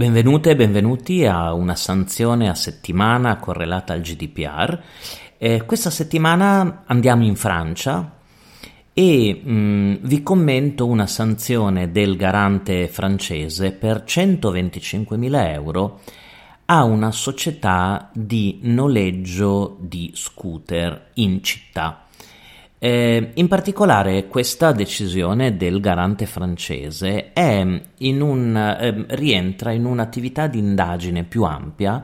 Benvenute e benvenuti a una sanzione a settimana correlata al GDPR. Eh, questa settimana andiamo in Francia e mh, mm, vi commento una sanzione del garante francese per 125.000 euro a una società di noleggio di scooter in città. Eh, in particolare questa decisione del garante francese in un, eh, rientra in un'attività di indagine più ampia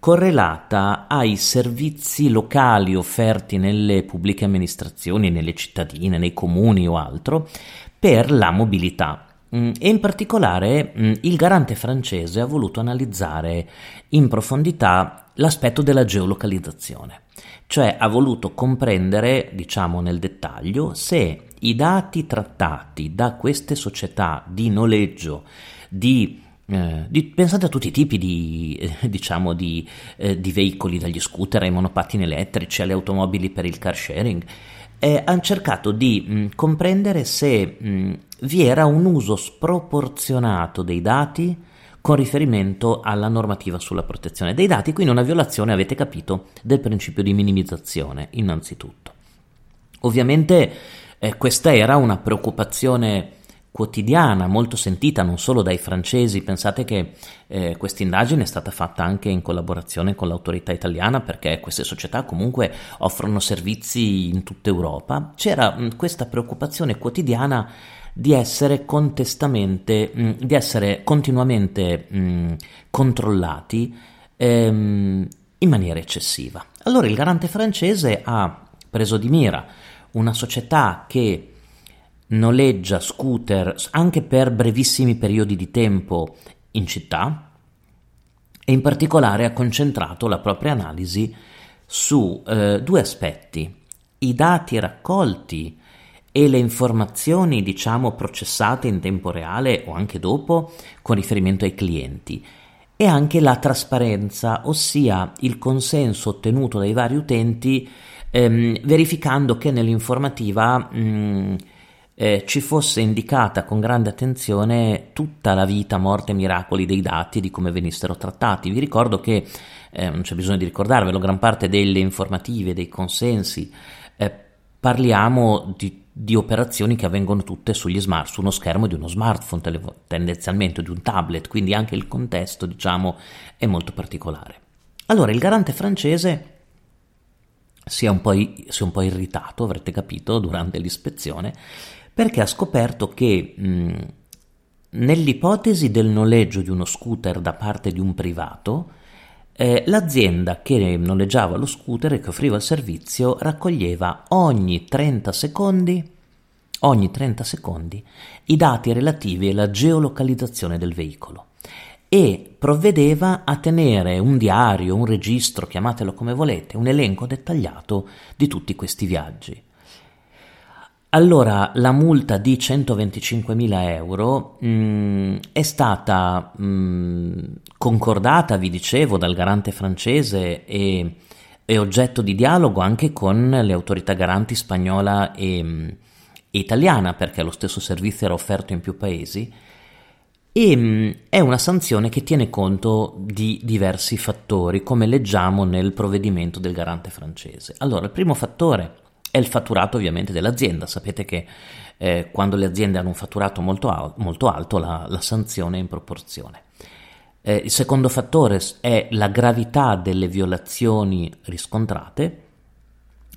correlata ai servizi locali offerti nelle pubbliche amministrazioni, nelle cittadine, nei comuni o altro per la mobilità. Mm, e in particolare mm, il garante francese ha voluto analizzare in profondità l'aspetto della geolocalizzazione cioè ha voluto comprendere, diciamo nel dettaglio, se i dati trattati da queste società di noleggio, di, eh, di pensate a tutti i tipi di, eh, diciamo, di, eh, di, veicoli, dagli scooter ai monopattini elettrici alle automobili per il car sharing, eh, hanno cercato di mh, comprendere se mh, vi era un uso sproporzionato dei dati con riferimento alla normativa sulla protezione dei dati, quindi una violazione, avete capito, del principio di minimizzazione, innanzitutto. Ovviamente eh, questa era una preoccupazione quotidiana, molto sentita non solo dai francesi, pensate che eh, questa indagine è stata fatta anche in collaborazione con l'autorità italiana perché queste società comunque offrono servizi in tutta Europa, c'era mh, questa preoccupazione quotidiana di essere mh, mm, di essere continuamente mh, mm, controllati ehm, in maniera eccessiva. Allora il garante francese ha preso di mira una società che noleggia scooter anche per brevissimi periodi di tempo in città e in particolare ha concentrato la propria analisi su eh, due aspetti, i dati raccolti e le informazioni, diciamo, processate in tempo reale o anche dopo con riferimento ai clienti e anche la trasparenza, ossia il consenso ottenuto dai vari utenti ehm, verificando che nell'informativa mh, eh, ci fosse indicata con grande attenzione tutta la vita, morte e miracoli dei dati di come venissero trattati. Vi ricordo che, eh, non c'è bisogno di ricordarvelo, gran parte delle informative, dei consensi, eh, parliamo di di operazioni che avvengono tutte sugli smart, su uno schermo di uno smartphone, tendenzialmente di un tablet, quindi anche il contesto, diciamo, è molto particolare. Allora, il garante francese si è un po', si è un po irritato, avrete capito, durante l'ispezione, perché ha scoperto che mh, nell'ipotesi del noleggio di uno scooter da parte di un privato, eh, l'azienda che noleggiava lo scooter e che offriva il servizio raccoglieva ogni 30 secondi, ogni 30 secondi i dati relativi alla geolocalizzazione del veicolo e provvedeva a tenere un diario, un registro, chiamatelo come volete, un elenco dettagliato di tutti questi viaggi. Allora, la multa di 125.000 euro mh, mm, è stata mh, mm, concordata, vi dicevo, dal garante francese e è oggetto di dialogo anche con le autorità garanti spagnola e, mm, e italiana, perché lo stesso servizio era offerto in più paesi, e è una sanzione che tiene conto di diversi fattori, come leggiamo nel provvedimento del garante francese. Allora, il primo fattore è il fatturato ovviamente dell'azienda. Sapete che eh, quando le aziende hanno un fatturato molto, al- molto alto la, la, sanzione è in proporzione. Eh, il secondo fattore è la gravità delle violazioni riscontrate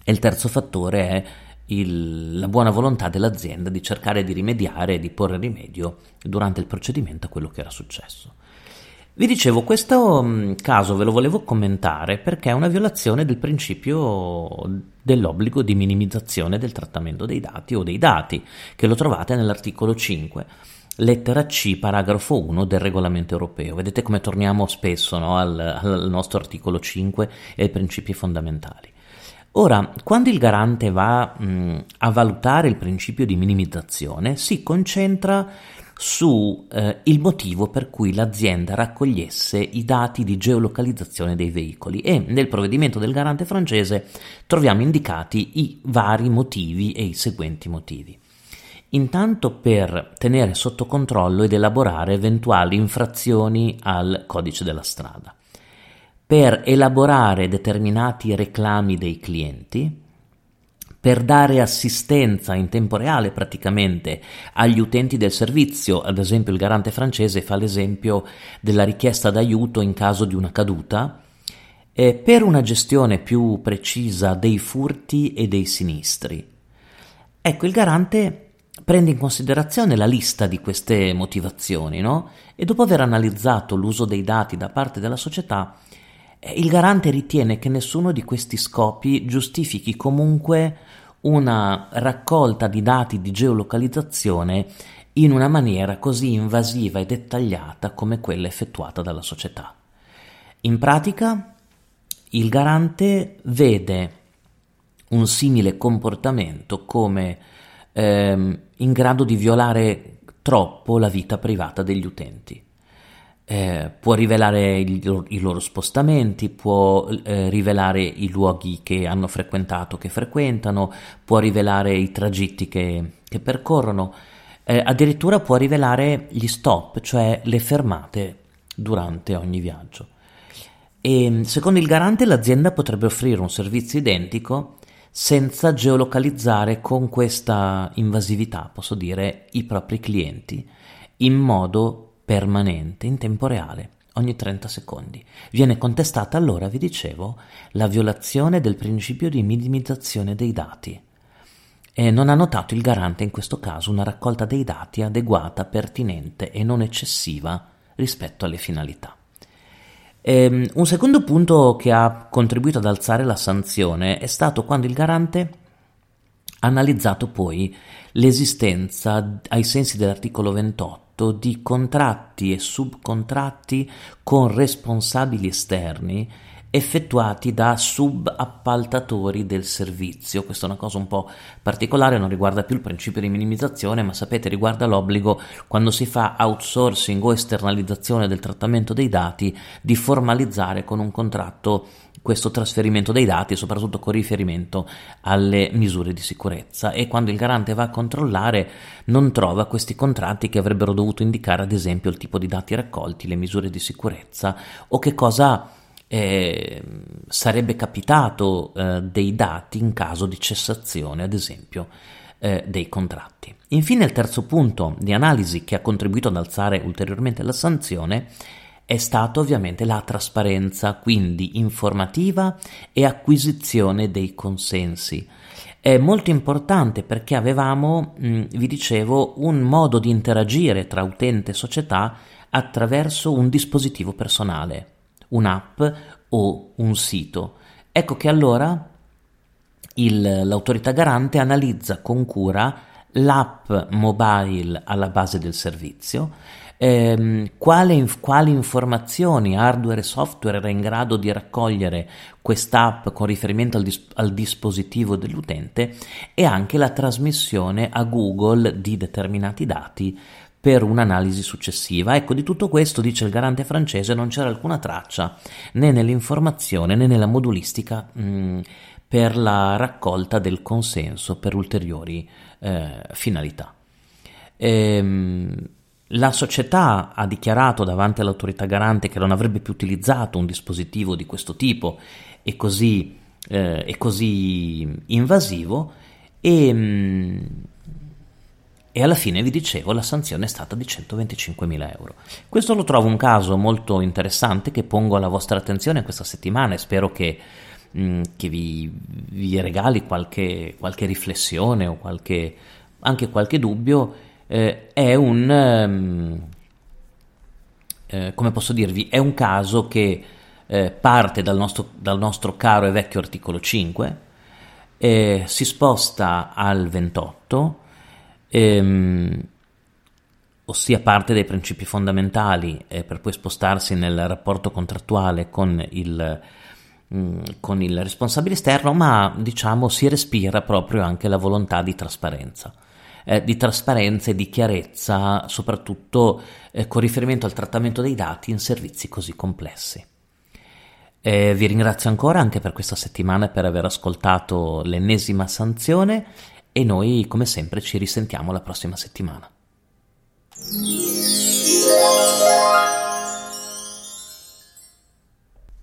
e il terzo fattore è il, la buona volontà dell'azienda di cercare di rimediare e di porre rimedio durante il procedimento a quello che era successo. Vi dicevo, questo mm, caso ve lo volevo commentare perché è una violazione del principio dell'obbligo di minimizzazione del trattamento dei dati o dei dati, che lo trovate nell'articolo 5, lettera C, paragrafo 1 del regolamento europeo. Vedete come torniamo spesso no, al, al nostro articolo 5 e ai principi fondamentali. Ora, quando il garante va mh, a valutare il principio di minimizzazione, si concentra su eh, motivo per cui l'azienda raccogliesse i dati di geolocalizzazione dei veicoli e nel provvedimento del garante francese troviamo indicati i vari motivi e i seguenti motivi. intanto per tenere sotto controllo ed elaborare eventuali infrazioni al codice della strada, per elaborare determinati reclami dei clienti, per dare assistenza in tempo reale praticamente agli utenti del servizio, ad esempio il garante francese fa l'esempio della richiesta d'aiuto in caso di una caduta, e per una gestione più precisa dei furti e dei sinistri. Ecco, il garante prende in considerazione la lista di queste motivazioni, no? E dopo aver analizzato l'uso dei dati da parte della società, il garante ritiene che nessuno di questi scopi giustifichi comunque una raccolta di dati di geolocalizzazione in una maniera così invasiva e dettagliata come quella effettuata dalla società. In pratica, il garante vede un simile comportamento come ehm, in grado di violare troppo la vita privata degli utenti eh, può rivelare il, i loro spostamenti, può eh, rivelare i luoghi che hanno frequentato, che frequentano, può rivelare i tragitti che, che percorrono, eh, addirittura può rivelare gli stop, cioè le fermate durante ogni viaggio. E secondo il garante l'azienda potrebbe offrire un servizio identico senza geolocalizzare con questa invasività, posso dire, i propri clienti, in modo permanente in tempo reale, ogni 30 secondi. Viene contestata allora, vi dicevo, la violazione del principio di minimizzazione dei dati. E non ha notato il garante in questo caso una raccolta dei dati adeguata, pertinente e non eccessiva rispetto alle finalità. Ehm, un secondo punto che ha contribuito ad alzare la sanzione è stato quando il garante ha analizzato poi l'esistenza, ai sensi dell'articolo 28, di contratti e subcontratti con responsabili esterni effettuati da subappaltatori del servizio. Questa è una cosa un po' particolare, non riguarda più il principio di minimizzazione, ma sapete riguarda l'obbligo quando si fa outsourcing o esternalizzazione del trattamento dei dati di formalizzare con un contratto questo trasferimento dei dati, soprattutto con riferimento alle misure di sicurezza e quando il garante va a controllare non trova questi contratti che avrebbero dovuto indicare ad esempio il tipo di dati raccolti, le misure di sicurezza o che cosa eh, sarebbe capitato eh, dei dati in caso di cessazione ad esempio eh, dei contratti. Infine il terzo punto di analisi che ha contribuito ad alzare ulteriormente la sanzione è stata ovviamente la trasparenza, quindi informativa e acquisizione dei consensi. È molto importante perché avevamo, mm, vi dicevo, un modo di interagire tra utente e società attraverso un dispositivo personale, un'app o un sito. Ecco che allora il, l'autorità garante analizza con cura l'app mobile alla base del servizio ehm, quale, quali informazioni hardware e software era in grado di raccogliere quest'app con riferimento al, dis- al dispositivo dell'utente e anche la trasmissione a Google di determinati dati per un'analisi successiva. Ecco, di tutto questo, dice il garante francese, non c'era alcuna traccia né nell'informazione né nella modulistica mh, mm, per la raccolta del consenso per ulteriori eh, finalità. Ehm, la società ha dichiarato davanti all'autorità garante che non avrebbe più utilizzato un dispositivo di questo tipo e così, eh, e così invasivo e, mm, e, alla fine vi dicevo la sanzione è stata di 125.000 euro. Questo lo trovo un caso molto interessante che pongo alla vostra attenzione questa settimana e spero che, mh, mm, che vi, vi, regali qualche, qualche riflessione o qualche, anche qualche dubbio eh, è un, um, eh, come posso dirvi, è un caso che eh, parte dal nostro, dal nostro, caro e vecchio articolo 5, si sposta al 28, ehm, ossia parte dei principi fondamentali per poi spostarsi nel rapporto contrattuale con il, mm, con il responsabile esterno, ma diciamo si respira proprio anche la volontà di trasparenza eh, di trasparenza e di chiarezza, soprattutto eh, con riferimento al trattamento dei dati in servizi così complessi. Eh, vi ringrazio ancora anche per questa settimana e per aver ascoltato l'ennesima sanzione e noi come sempre ci risentiamo la prossima settimana.